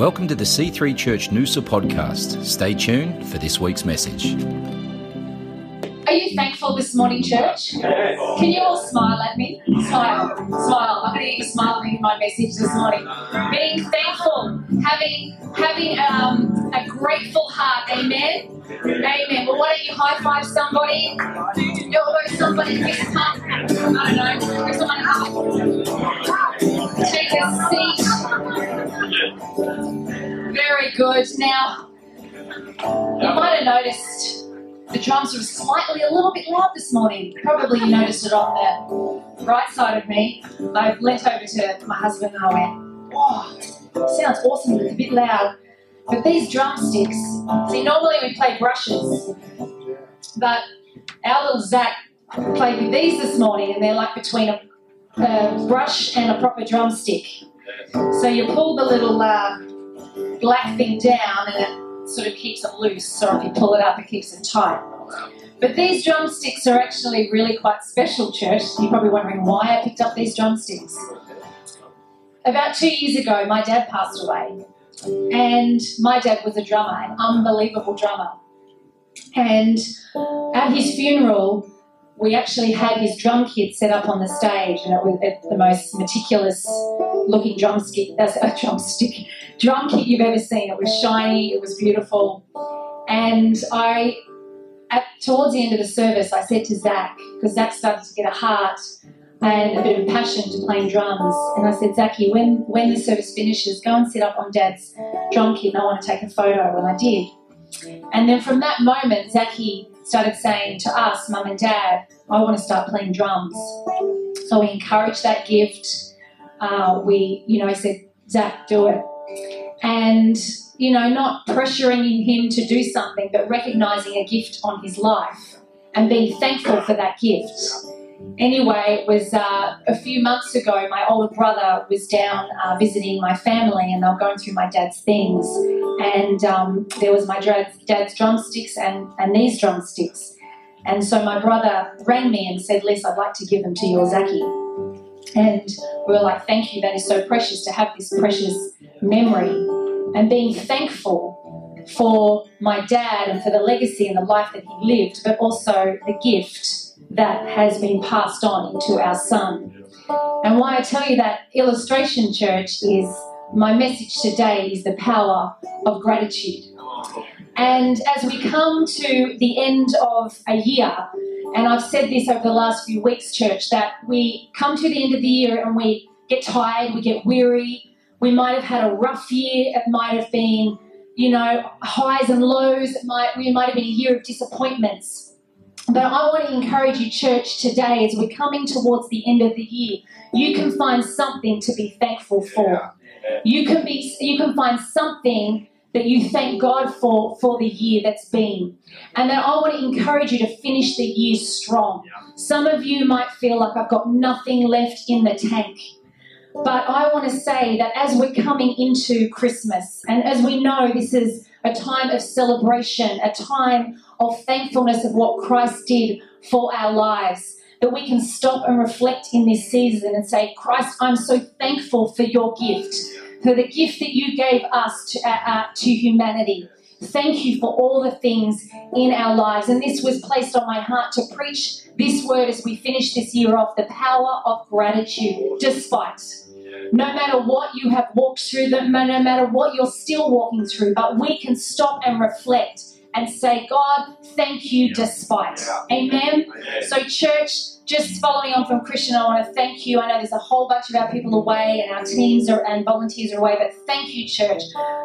Welcome to the C3 Church Noosa podcast. Stay tuned for this week's message. Are you thankful this morning, church? Can you all smile at me? Smile, smile. I'm going to get you smiling in my message this morning. Being thankful, having having um, a grateful heart. Amen. Amen. Well, why don't you high five somebody? Elbow somebody, fist pump. I don't know. Someone hug. Take a seat. Very good. Now, you might have noticed the drums were slightly a little bit loud this morning. Probably you noticed it on the right side of me. I leant over to my husband and I went, "Oh, sounds awesome, but it's a bit loud." But these drumsticks, see, normally we play brushes, but our little Zach played with these this morning, and they're like between a, a brush and a proper drumstick. So you pull the little uh, black thing down, and it sort of keeps it loose, or if you pull it up, it keeps it tight. But these drumsticks are actually really quite special, church. You're probably wondering why I picked up these drumsticks. About two years ago, my dad passed away, and my dad was a drummer, an unbelievable drummer. And at his funeral, we actually had his drum kit set up on the stage, and it was the most meticulous looking drumstick, that's a drumstick, kit you've ever seen. It was shiny, it was beautiful. And I, at, towards the end of the service, I said to Zach, because Zach started to get a heart and a bit of passion to playing drums, and I said, Zachy, when, when the service finishes, go and sit up on Dad's drum kit, and I want to take a photo. And I did. And then from that moment, Zachy started saying to us, Mum and Dad, I want to start playing drums. So we encouraged that gift. Uh, we, you know, I said, Zach, do it. And, you know, not pressuring him to do something, but recognizing a gift on his life and being thankful for that gift. Anyway, it was uh, a few months ago, my older brother was down uh, visiting my family and they were going through my dad's things. And um, there was my dad's, dad's drumsticks and, and these drumsticks. And so my brother rang me and said, Les, I'd like to give them to your Zachy. And we were like, thank you, that is so precious to have this precious memory. And being thankful for my dad and for the legacy and the life that he lived, but also the gift that has been passed on into our son. And why I tell you that illustration, church, is my message today is the power of gratitude. And as we come to the end of a year, and I've said this over the last few weeks, church, that we come to the end of the year and we get tired, we get weary, we might have had a rough year, it might have been, you know, highs and lows, it might, we might have been a year of disappointments. But I want to encourage you, church, today as we're coming towards the end of the year, you can find something to be thankful for. You can be you can find something that you thank God for for the year that's been. And then I want to encourage you to finish the year strong. Some of you might feel like I've got nothing left in the tank. But I want to say that as we're coming into Christmas, and as we know this is a time of celebration, a time of thankfulness of what Christ did for our lives, that we can stop and reflect in this season and say, Christ, I'm so thankful for your gift, for the gift that you gave us to, uh, uh, to humanity. Thank you for all the things in our lives. And this was placed on my heart to preach this word as we finish this year off the power of gratitude, despite. No matter what you have walked through, no matter what you're still walking through, but we can stop and reflect and say, God, thank you despite. Amen. So, church, just following on from Christian, I want to thank you. I know there's a whole bunch of our people away and our teams are, and volunteers are away, but thank you, church,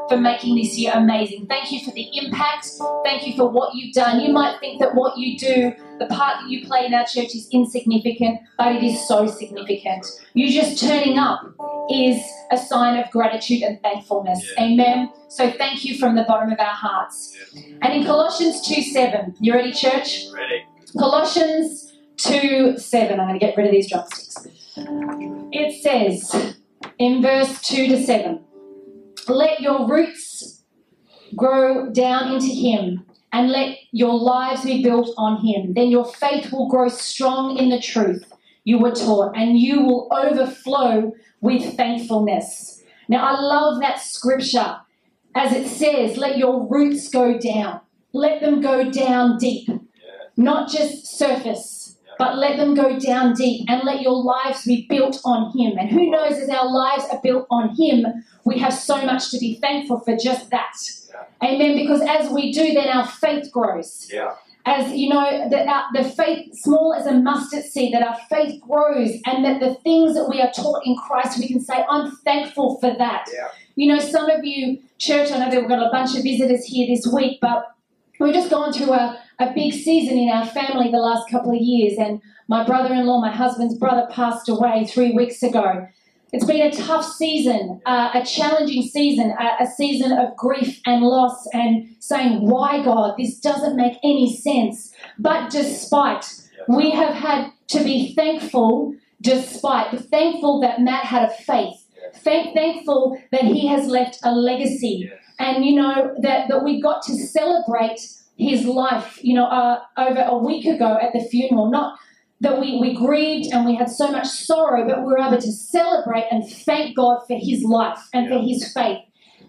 for making this year amazing. Thank you for the impact. Thank you for what you've done. You might think that what you do, the part that you play in our church is insignificant, but it is so significant. You just turning up is a sign of gratitude and thankfulness. Amen. So thank you from the bottom of our hearts. And in Colossians 2 7, you ready, church? Ready. Colossians 2 7. I'm going to get rid of these drumsticks. It says in verse 2 to 7 Let your roots grow down into Him and let your lives be built on Him. Then your faith will grow strong in the truth you were taught, and you will overflow with thankfulness. Now, I love that scripture as it says, let your roots go down. Let them go down deep, not just surface, but let them go down deep and let your lives be built on Him. And who knows, as our lives are built on Him, we have so much to be thankful for just that. Amen. Because as we do, then our faith grows. Yeah. As you know, that our, the faith, small as a mustard seed, that our faith grows, and that the things that we are taught in Christ, we can say, I'm thankful for that. Yeah. You know, some of you, church, I know that we've got a bunch of visitors here this week, but we've just gone through a, a big season in our family the last couple of years, and my brother in law, my husband's brother, passed away three weeks ago. It's been a tough season, uh, a challenging season, a, a season of grief and loss, and saying, Why, God? This doesn't make any sense. But despite, we have had to be thankful, despite, thankful that Matt had a faith, Thank, thankful that he has left a legacy, and you know, that, that we got to celebrate his life, you know, uh, over a week ago at the funeral. Not that we, we grieved and we had so much sorrow, but we were able to celebrate and thank God for his life and for his faith.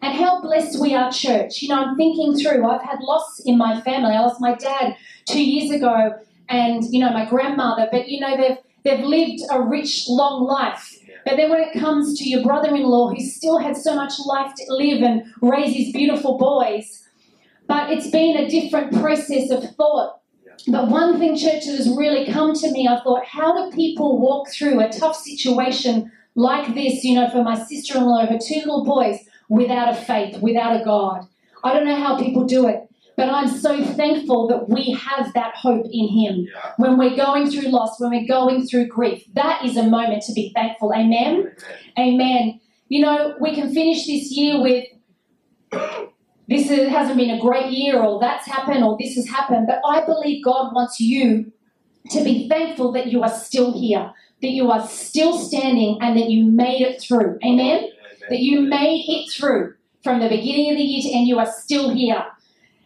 And how blessed we are, church. You know, I'm thinking through, I've had loss in my family. I lost my dad two years ago and, you know, my grandmother, but, you know, they've, they've lived a rich, long life. But then when it comes to your brother in law, who still had so much life to live and raise his beautiful boys, but it's been a different process of thought. But one thing, church, that has really come to me, I thought, how do people walk through a tough situation like this, you know, for my sister in law, her two little boys, without a faith, without a God? I don't know how people do it, but I'm so thankful that we have that hope in Him. Yeah. When we're going through loss, when we're going through grief, that is a moment to be thankful. Amen? Amen. You know, we can finish this year with this is- hasn't been a great year, or that's happened, or this has happened. But I believe God wants you to be thankful that you are still here, that you are still standing, and that you made it through. Amen? That you made it through from the beginning of the year to end, you are still here.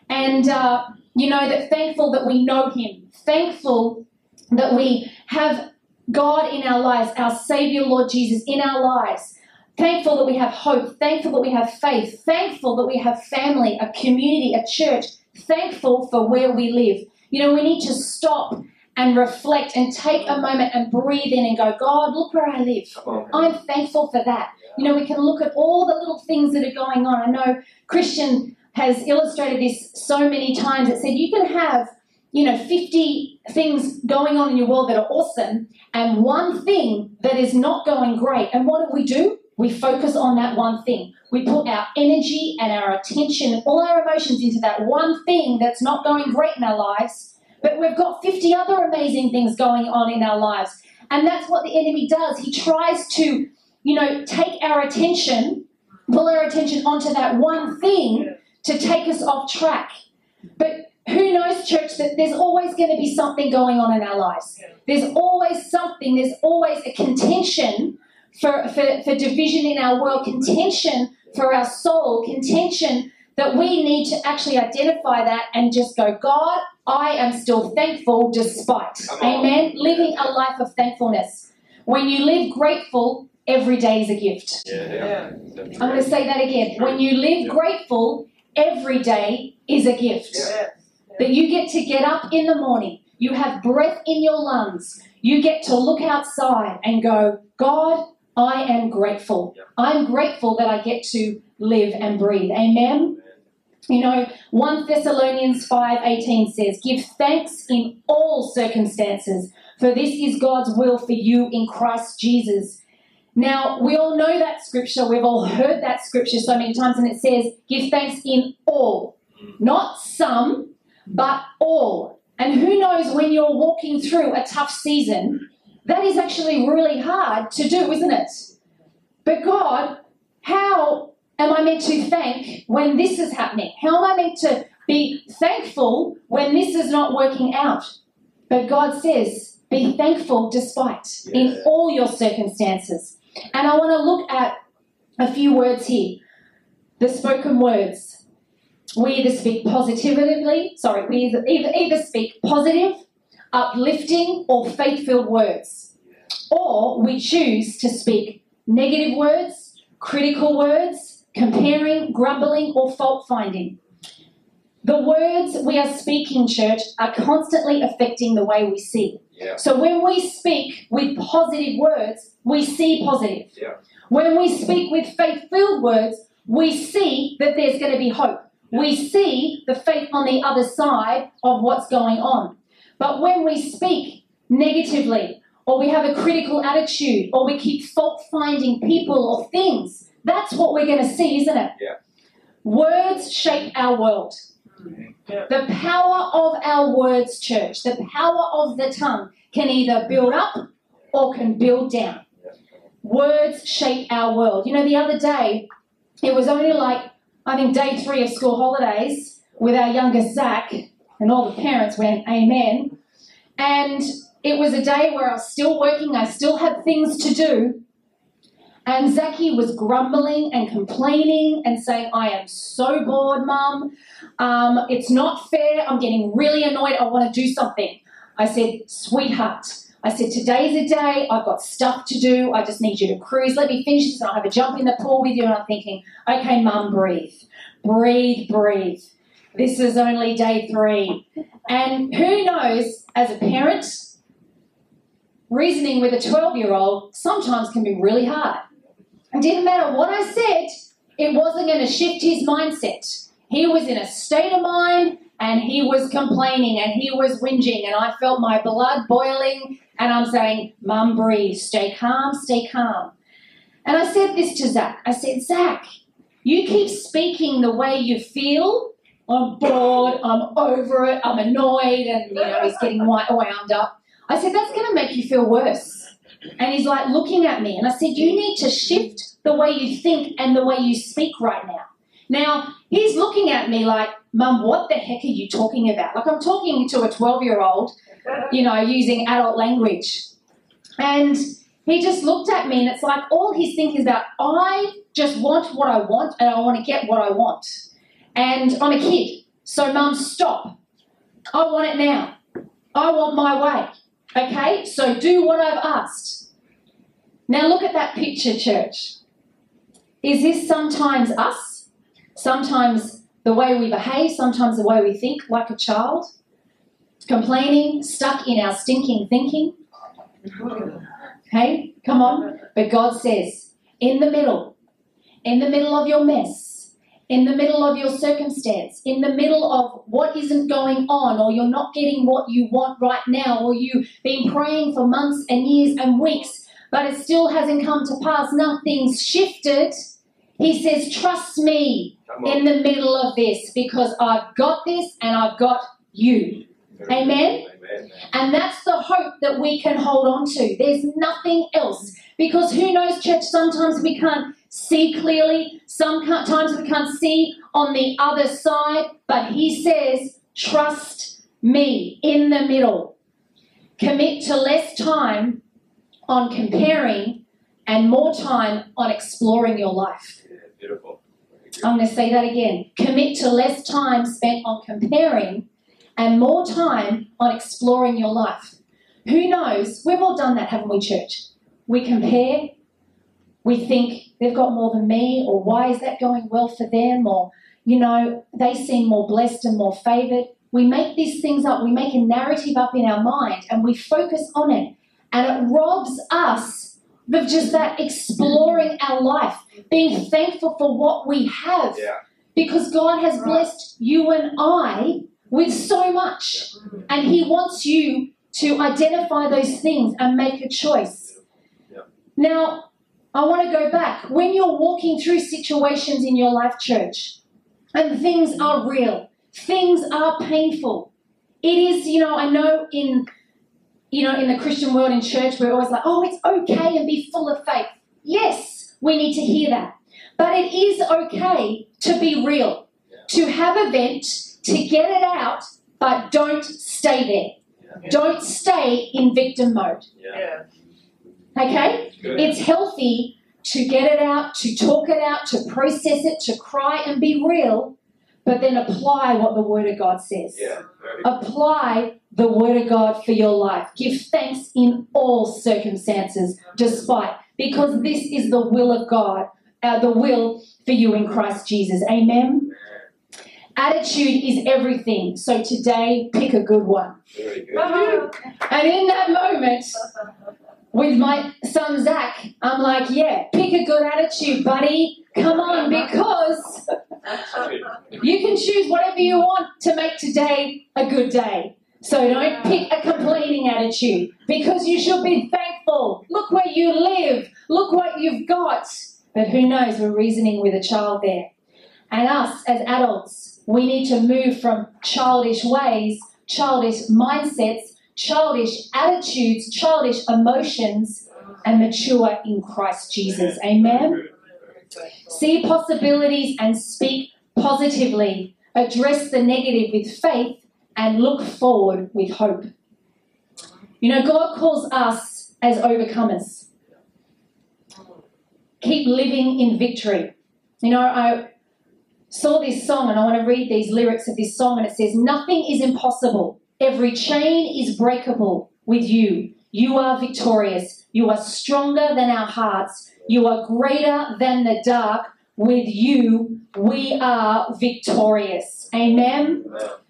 And, uh, you know, that thankful that we know Him, thankful that we have God in our lives, our Savior, Lord Jesus, in our lives. Thankful that we have hope. Thankful that we have faith. Thankful that we have family, a community, a church. Thankful for where we live. You know, we need to stop and reflect and take a moment and breathe in and go, God, look where I live. I'm thankful for that. You know, we can look at all the little things that are going on. I know Christian has illustrated this so many times. It said you can have, you know, 50 things going on in your world that are awesome and one thing that is not going great. And what do we do? We focus on that one thing. We put our energy and our attention and all our emotions into that one thing that's not going great in our lives. But we've got 50 other amazing things going on in our lives. And that's what the enemy does. He tries to, you know, take our attention, pull our attention onto that one thing to take us off track. But who knows, church, that there's always going to be something going on in our lives. There's always something, there's always a contention for, for, for division in our world, contention for our soul, contention that we need to actually identify that and just go, God, I am still thankful despite. Amen. Living a life of thankfulness. When you live grateful, every day is a gift. Yeah, yeah. I'm going to say that again. When you live grateful, every day is a gift. That you get to get up in the morning, you have breath in your lungs, you get to look outside and go, God, I am grateful. I'm grateful that I get to live and breathe. Amen. You know, 1 Thessalonians 5:18 says, "Give thanks in all circumstances, for this is God's will for you in Christ Jesus." Now, we all know that scripture. We've all heard that scripture so many times and it says, "Give thanks in all." Mm. Not some, but all. And who knows when you're walking through a tough season, that is actually really hard to do, isn't it? But God, how am I meant to thank when this is happening? How am I meant to be thankful when this is not working out? But God says, be thankful despite in all your circumstances. And I want to look at a few words here the spoken words. We either speak positively, sorry, we either, either, either speak positive, uplifting, or faith filled words. Or we choose to speak negative words, critical words, comparing, grumbling, or fault finding. The words we are speaking, church, are constantly affecting the way we see. Yeah. So when we speak with positive words, we see positive. Yeah. When we speak with faith filled words, we see that there's going to be hope. We see the faith on the other side of what's going on. But when we speak negatively, or we have a critical attitude, or we keep fault finding people or things, that's what we're going to see, isn't it? Yeah. Words shape our world. The power of our words, church, the power of the tongue can either build up or can build down. Words shape our world. You know, the other day, it was only like, I think, day three of school holidays with our youngest Zach, and all the parents went, Amen. And it was a day where I was still working, I still had things to do. And Zachy was grumbling and complaining and saying, I am so bored, Mum. Um, it's not fair. I'm getting really annoyed. I want to do something. I said, Sweetheart, I said, Today's a day. I've got stuff to do. I just need you to cruise. Let me finish this and I'll have a jump in the pool with you. And I'm thinking, Okay, Mum, breathe. Breathe, breathe. This is only day three. And who knows, as a parent, reasoning with a 12 year old sometimes can be really hard. It didn't matter what I said, it wasn't going to shift his mindset. He was in a state of mind and he was complaining and he was whinging, and I felt my blood boiling. And I'm saying, Mum, breathe, stay calm, stay calm. And I said this to Zach I said, Zach, you keep speaking the way you feel. I'm bored, I'm over it, I'm annoyed, and you know, he's getting wound up. I said, that's going to make you feel worse. And he's like looking at me, and I said, You need to shift the way you think and the way you speak right now. Now, he's looking at me like, Mum, what the heck are you talking about? Like, I'm talking to a 12 year old, you know, using adult language. And he just looked at me, and it's like all he's thinking is about, I just want what I want, and I want to get what I want. And I'm a kid, so Mum, stop. I want it now. I want my way. Okay, so do what I've asked. Now look at that picture, church. Is this sometimes us? Sometimes the way we behave, sometimes the way we think, like a child? Complaining, stuck in our stinking thinking? Okay, come on. But God says, in the middle, in the middle of your mess, in the middle of your circumstance, in the middle of what isn't going on, or you're not getting what you want right now, or you've been praying for months and years and weeks, but it still hasn't come to pass, nothing's shifted. He says, Trust me in the middle of this because I've got this and I've got you. Amen? Amen. And that's the hope that we can hold on to. There's nothing else. Because who knows, church, sometimes we can't see clearly, sometimes we can't see on the other side, but he says, trust me in the middle. Commit to less time on comparing and more time on exploring your life. Yeah, beautiful. I'm going to say that again. Commit to less time spent on comparing and more time on exploring your life. Who knows? We've all done that, haven't we, church? We compare, we think they've got more than me, or why is that going well for them, or, you know, they seem more blessed and more favored. We make these things up, we make a narrative up in our mind, and we focus on it, and it robs us of just that exploring our life, being thankful for what we have Yeah. because God has blessed you and I with so much. And He wants you to identify those things and make a choice. Yeah. Now, I want to go back. When you're walking through situations in your life, church, and things are real, things are painful. It is, you know, I know in you know, in the Christian world in church, we're always like, oh, it's okay and be full of faith. Yes, we need to hear that. But it is okay to be real, to have a vent, to get it out, but don't stay there. Don't stay in victim mode. Yeah. Okay? Good. It's healthy to get it out, to talk it out, to process it, to cry and be real, but then apply what the Word of God says. Yeah. Apply the Word of God for your life. Give thanks in all circumstances, despite, because this is the will of God uh, the will for you in Christ Jesus. Amen. Attitude is everything. So today, pick a good one. Very good. And in that moment, with my son Zach, I'm like, yeah, pick a good attitude, buddy. Come on, because you can choose whatever you want to make today a good day. So don't pick a complaining attitude because you should be thankful. Look where you live, look what you've got. But who knows, we're reasoning with a child there. And us as adults, we need to move from childish ways, childish mindsets, childish attitudes, childish emotions, and mature in Christ Jesus. Amen. See possibilities and speak positively. Address the negative with faith and look forward with hope. You know, God calls us as overcomers. Keep living in victory. You know, I saw this song and I want to read these lyrics of this song, and it says, Nothing is impossible. Every chain is breakable with you. You are victorious. You are stronger than our hearts. You are greater than the dark. With you, we are victorious. Amen.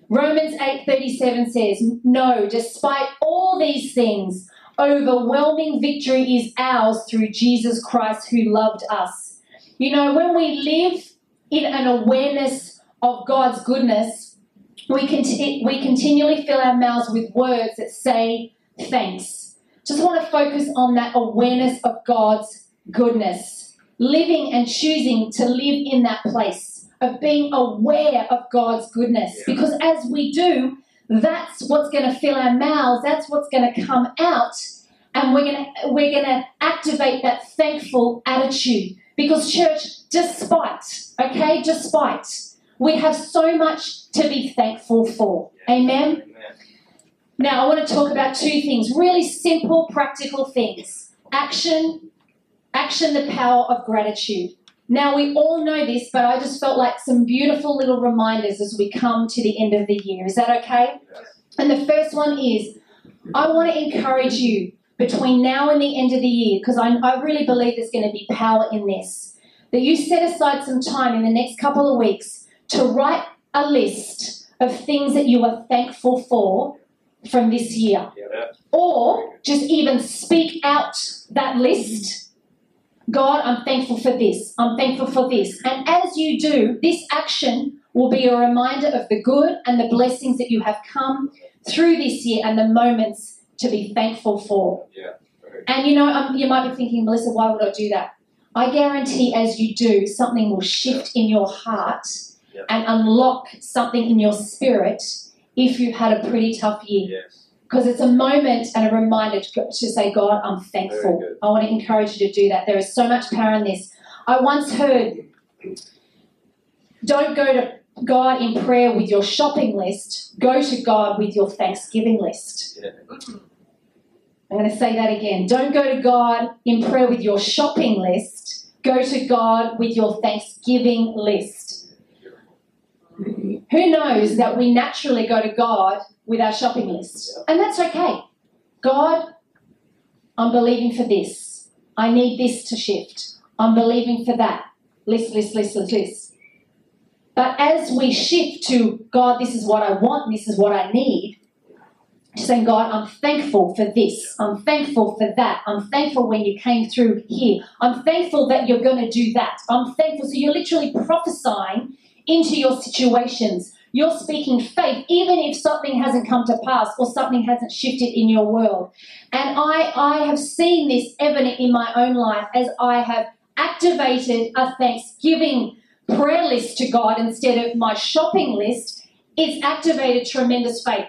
Romans 8:37 says, "No, despite all these things, overwhelming victory is ours through Jesus Christ who loved us." You know, when we live in an awareness of God's goodness, we, conti- we continually fill our mouths with words that say thanks. Just want to focus on that awareness of God's goodness, living and choosing to live in that place of being aware of God's goodness. Yeah. Because as we do, that's what's going to fill our mouths, that's what's going to come out, and we're going to we're going to activate that thankful attitude. Because church, despite, okay, despite, we have so much to be thankful for. Amen. Now, I want to talk about two things, really simple, practical things. Action, action, the power of gratitude. Now, we all know this, but I just felt like some beautiful little reminders as we come to the end of the year. Is that okay? And the first one is I want to encourage you between now and the end of the year, because I, I really believe there's going to be power in this, that you set aside some time in the next couple of weeks to write a list of things that you are thankful for from this year. Yeah. Or just even speak out that list. God, I'm thankful for this. I'm thankful for this. And as you do, this action will be a reminder of the good and the blessings that you have come through this year and the moments to be thankful for. Yeah. And you know, um, you might be thinking, Melissa, why would I do that? I guarantee as you do, something will shift in your heart And unlock something in your spirit if you've had a pretty tough year. Yes. Because it's a moment and a reminder to, to say, God, I'm thankful. I want to encourage you to do that. There is so much power in this. I once heard, don't go to God in prayer with your shopping list, go to God with your thanksgiving list. Yeah. I'm going to say that again. Don't go to God in prayer with your shopping list, go to God with your thanksgiving list. Who knows that we naturally go to God with our shopping list? And that's okay. God, I'm believing for this. I need this to shift. I'm believing for that. List, list, list, list, list. But as we shift to God, this is what I want, this is what I need, saying, God, I'm thankful for this. I'm thankful for that. I'm thankful when you came through here. I'm thankful that you're going to do that. I'm thankful. So you're literally prophesying into your situations. You're speaking faith, even if something hasn't come to pass or something hasn't shifted in your world. And I, I have seen this evident in my own life as I have activated a thanksgiving prayer list to God instead of my shopping list. It's activated tremendous faith.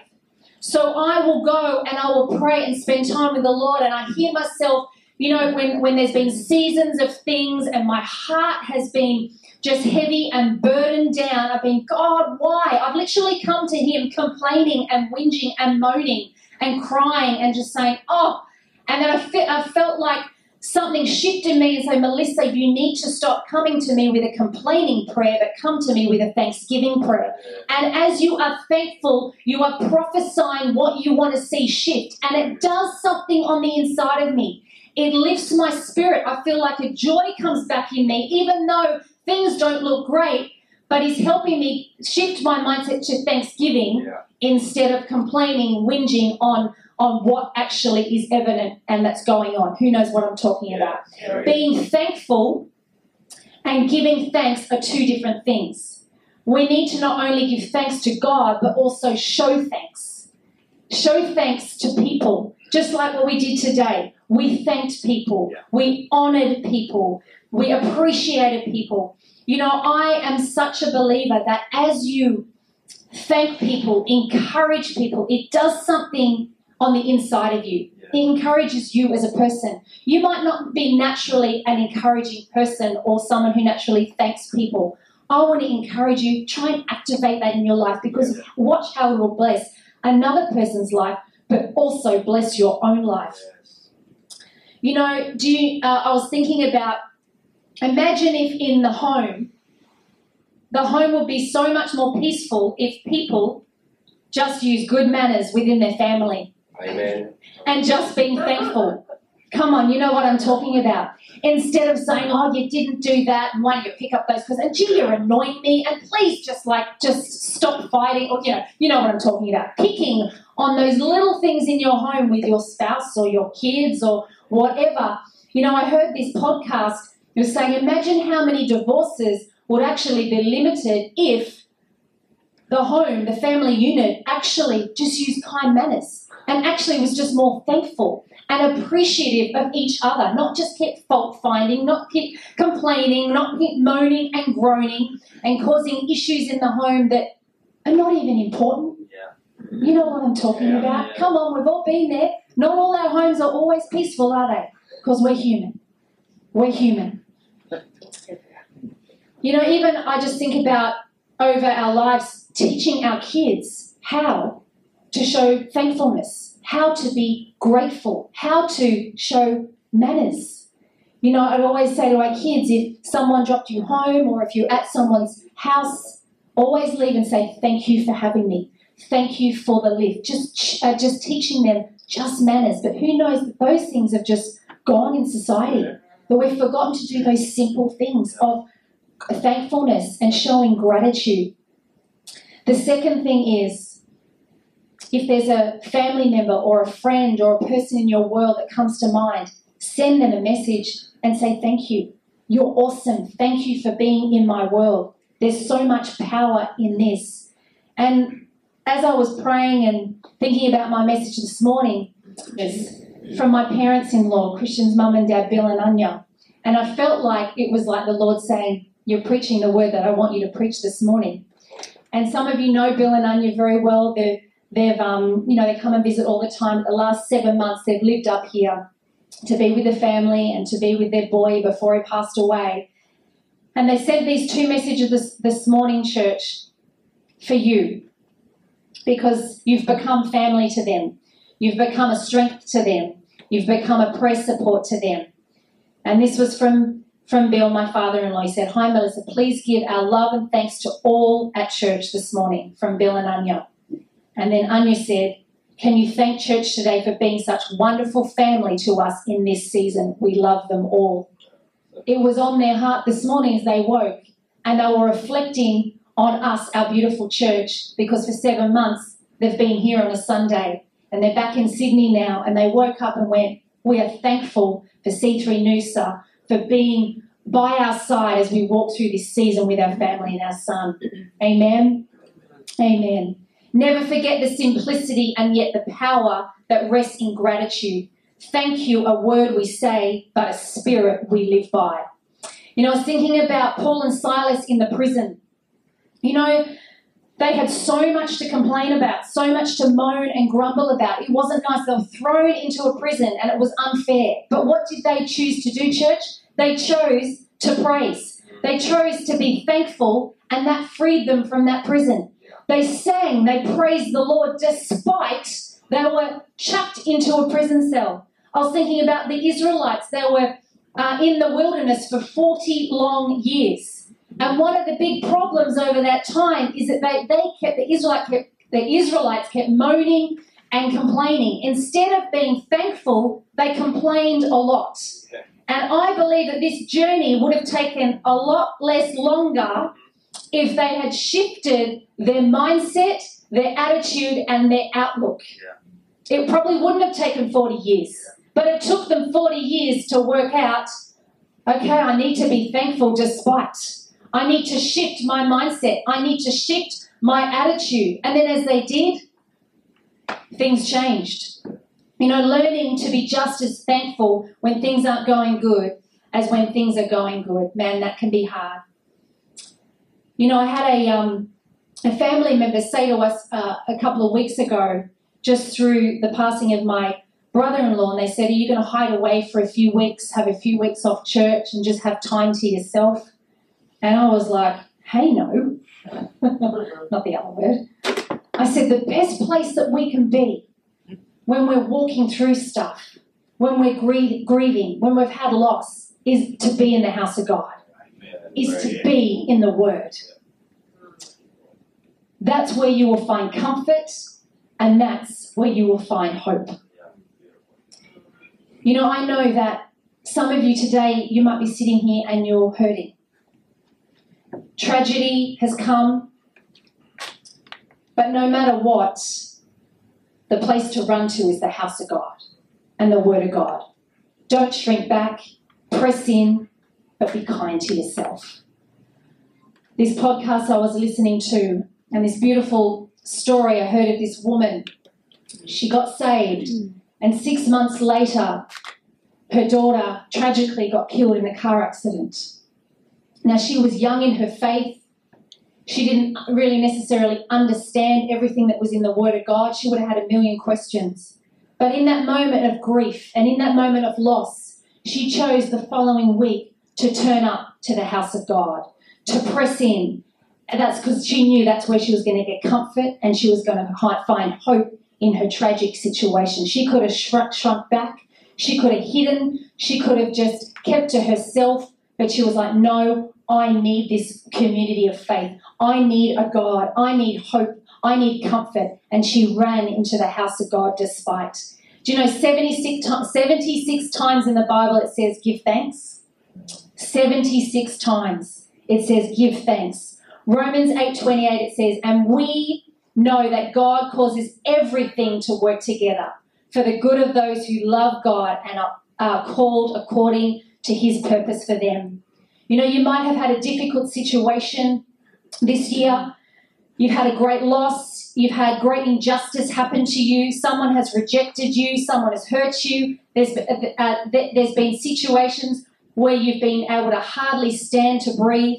So I will go and I will pray and spend time with the Lord, and I hear myself, you know, when, when there's been seasons of things and my heart has been just heavy and burdened down. I've been, God, why? I've literally come to Him complaining and whinging and moaning and crying and just saying, oh, and then I, fe- I felt like something shifted me and say, Melissa, you need to stop coming to me with a complaining prayer, but come to me with a thanksgiving prayer. And as you are thankful, you are prophesying what you want to see shift. And it does something on the inside of me. it lifts my spirit. I feel like a joy comes back in me, even though things don't look great. But He's helping me shift my mindset to thanksgiving Yeah. instead of complaining, whinging on on what actually is evident and that's going on. Who knows what I'm talking about? Being thankful and giving thanks are two different things. We need to not only give thanks to God, but also show thanks. Show thanks to people, just like what we did today. We thanked people, Yeah. we honored people, we appreciated people. You know, I am such a believer that as you thank people, encourage people, it does something on the inside of you. Yeah. It encourages you as a person. You might not be naturally an encouraging person or someone who naturally thanks people. I want to encourage you, try and activate that in your life because watch how it will bless another person's life, but also bless your own life. Yes. You know, do you, uh, I was thinking about imagine if in the home, the home would be so much more peaceful if people just use good manners within their family Amen. and just being thankful. Come on, you know what I'm talking about. Instead of saying, "Oh, you didn't do that," and why don't you pick up those? Because and gee, you're annoying me, and please just like just stop fighting, or you know, you know what I'm talking about. Picking on those little things in your home with your spouse or your kids or whatever. You know, I heard this podcast. Was saying, imagine how many divorces would actually be limited if the home, the family unit, actually just used kind manners and actually was just more thankful and appreciative of each other, not just kept fault finding, not kept complaining, not kept moaning and groaning and causing issues in the home that are not even important. Yeah. You know what I'm talking Yeah, about? yeah. Come on, we've all been there. Not all our homes are always peaceful, are they? Because we're human. We're human. You know, even I just think about over our lives teaching our kids how to show thankfulness, how to be grateful, how to show manners. You know, I'd always say to our kids if someone dropped you home or if you're at someone's house, always leave and say, Thank you for having me. Thank you for the lift. Just, uh, just teaching them just manners. But who knows that those things have just gone in society. But we've forgotten to do those simple things of thankfulness and showing gratitude. The second thing is if there's a family member or a friend or a person in your world that comes to mind, send them a message and say, Thank you. You're awesome. Thank you for being in my world. There's so much power in this. And as I was praying and thinking about my message this morning, it's from my parents in law, Christian's mum and dad, Bill and Anya. And I felt like it was like the Lord saying, You're preaching the word that I want you to preach this morning. And some of you know Bill and Anya very well. They're, they've, um, you know, they come and visit all the time. The last seven months, they've lived up here to be with the family and to be with their boy before he passed away. And they sent these two messages this, this morning, church, for you because you've become family to them. You've become a strength to them. You've become a prayer support to them. And this was from, from Bill, my father in law. He said, Hi, Melissa, please give our love and thanks to all at church this morning from Bill and Anya. And then Anya said, Can you thank church today for being such wonderful family to us in this season? We love them all. It was on their heart this morning as they woke, and they were reflecting on us, our beautiful church, because for seven months they've been here on a Sunday and they're back in Sydney now, and they woke up and went, We are thankful for C3 Noosa for being by our side as we walk through this season with our family and our son. Amen. Amen. Never forget the simplicity and yet the power that rests in gratitude. Thank you, a word we say, but a spirit we live by. You know, I was thinking about Paul and Silas in the prison. You know, they had so much to complain about, so much to moan and grumble about. It wasn't nice. They were thrown into a prison and it was unfair. But what did they choose to do, church? They chose to praise. They chose to be thankful, and that freed them from that prison. They sang, they praised the Lord despite they were chucked into a prison cell. I was thinking about the Israelites. They were uh, in the wilderness for 40 long years. And one of the big problems over that time is that they, they kept, the, Israelite kept, the Israelites kept moaning and complaining. Instead of being thankful, they complained a lot. And I believe that this journey would have taken a lot less longer if they had shifted their mindset, their attitude, and their outlook. It probably wouldn't have taken 40 years, but it took them 40 years to work out okay, I need to be thankful despite. I need to shift my mindset. I need to shift my attitude. And then as they did, things changed. You know, learning to be just as thankful when things aren't going good as when things are going good. Man, that can be hard. You know, I had a, um, a family member say to us uh, a couple of weeks ago, just through the passing of my brother in law, and they said, Are you going to hide away for a few weeks, have a few weeks off church, and just have time to yourself? And I was like, Hey, no. Not the other word. I said, The best place that we can be when we're walking through stuff, when we're grie- grieving, when we've had loss, is to be in the house of God, is to be in the Word. That's where you will find comfort, and that's where you will find hope. You know, I know that some of you today, you might be sitting here and you're hurting. Tragedy has come, but no matter what, the place to run to is the house of God and the Word of God. Don't shrink back, press in, but be kind to yourself. This podcast I was listening to, and this beautiful story I heard of this woman, she got saved, and six months later, her daughter tragically got killed in a car accident. Now, she was young in her faith. She didn't really necessarily understand everything that was in the Word of God. She would have had a million questions. But in that moment of grief and in that moment of loss, she chose the following week to turn up to the house of God, to press in. And that's because she knew that's where she was going to get comfort and she was going to find hope in her tragic situation. She could have shrunk, shrunk back, she could have hidden, she could have just kept to herself, but she was like, No, I need this community of faith. I need a God. I need hope. I need comfort. And she ran into the house of God despite. Do you know 76, 76 times in the Bible it says give thanks? 76 times it says give thanks. Romans 8:28 it says, and we know that God causes everything to work together for the good of those who love God and are, are called according to his purpose for them. You know, you might have had a difficult situation this year. You've had a great loss. You've had great injustice happen to you. Someone has rejected you. Someone has hurt you. There's, uh, there's been situations where you've been able to hardly stand to breathe.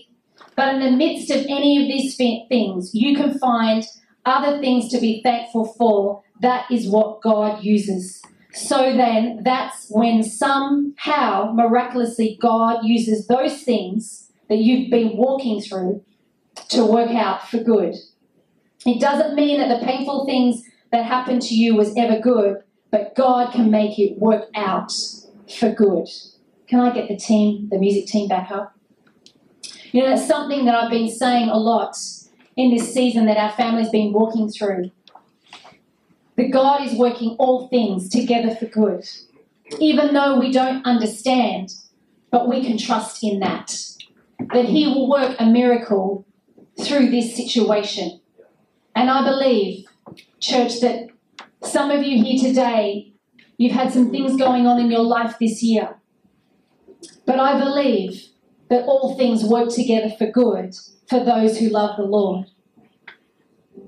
But in the midst of any of these things, you can find other things to be thankful for. That is what God uses. So then, that's when somehow, miraculously, God uses those things that you've been walking through to work out for good. It doesn't mean that the painful things that happened to you was ever good, but God can make it work out for good. Can I get the team, the music team back up? You know, that's something that I've been saying a lot in this season that our family's been walking through. That God is working all things together for good. Even though we don't understand, but we can trust in that. That He will work a miracle through this situation. And I believe, church, that some of you here today, you've had some things going on in your life this year. But I believe that all things work together for good for those who love the Lord.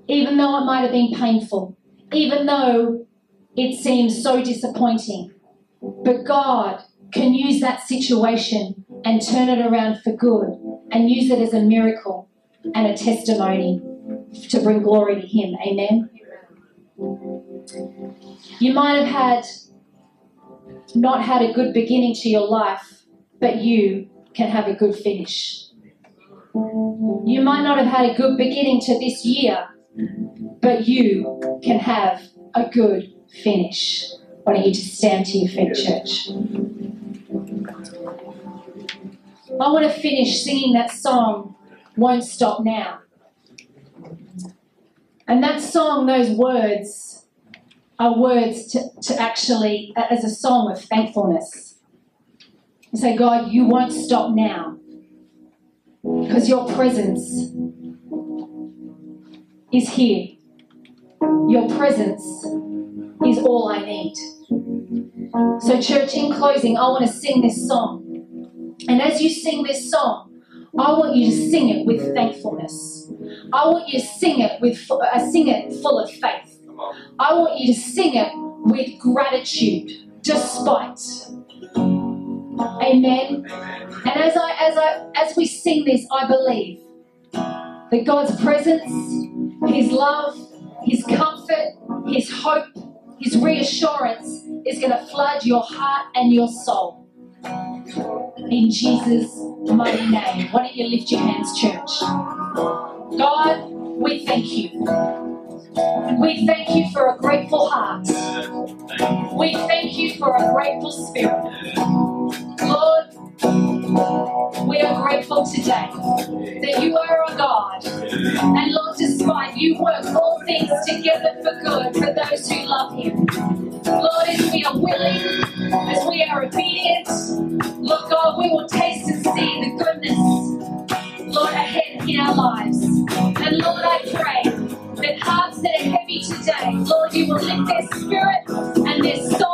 Even though it might have been painful, even though it seems so disappointing, but God can use that situation and turn it around for good and use it as a miracle and a testimony to bring glory to Him. Amen. You might have had not had a good beginning to your life, but you can have a good finish. You might not have had a good beginning to this year, but you can have a good finish. Why don't you just stand to your feet, church? I want to finish singing that song, Won't Stop Now. And that song, those words, are words to, to actually, as a song of thankfulness. You say, God, you won't stop now because your presence is here. Your presence is all I need. So, church, in closing, I want to sing this song. And as you sing this song, I want you to sing it with thankfulness. I want you to sing it with uh, sing it full of faith. I want you to sing it with gratitude, despite. Amen. And as I as I as we sing this, I believe that God's presence, His love, His comfort, His hope, His reassurance is going to flood your heart and your soul. In Jesus' mighty name. Why don't you lift your hands, church? God, we thank you. We thank you for a grateful heart. We thank you for a grateful spirit. Lord, we are grateful today that you are a God. And Lord, despite you work all things together for good for those who love Him. Lord, as we are willing, as we are obedient, Lord God, we will taste and see the goodness, Lord, ahead in our lives. And Lord, I pray that hearts that are heavy today, Lord, you will lift their spirit and their soul,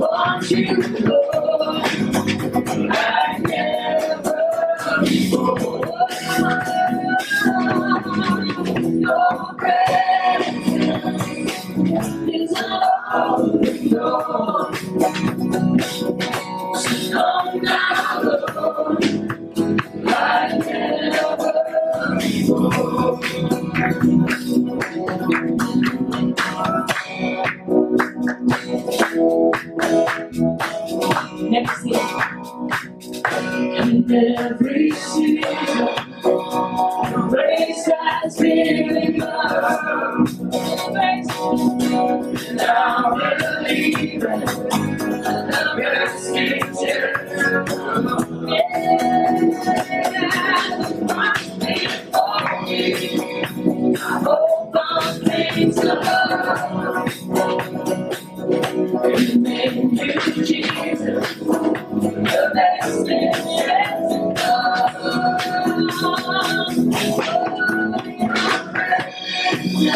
Want you. to go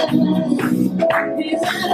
come.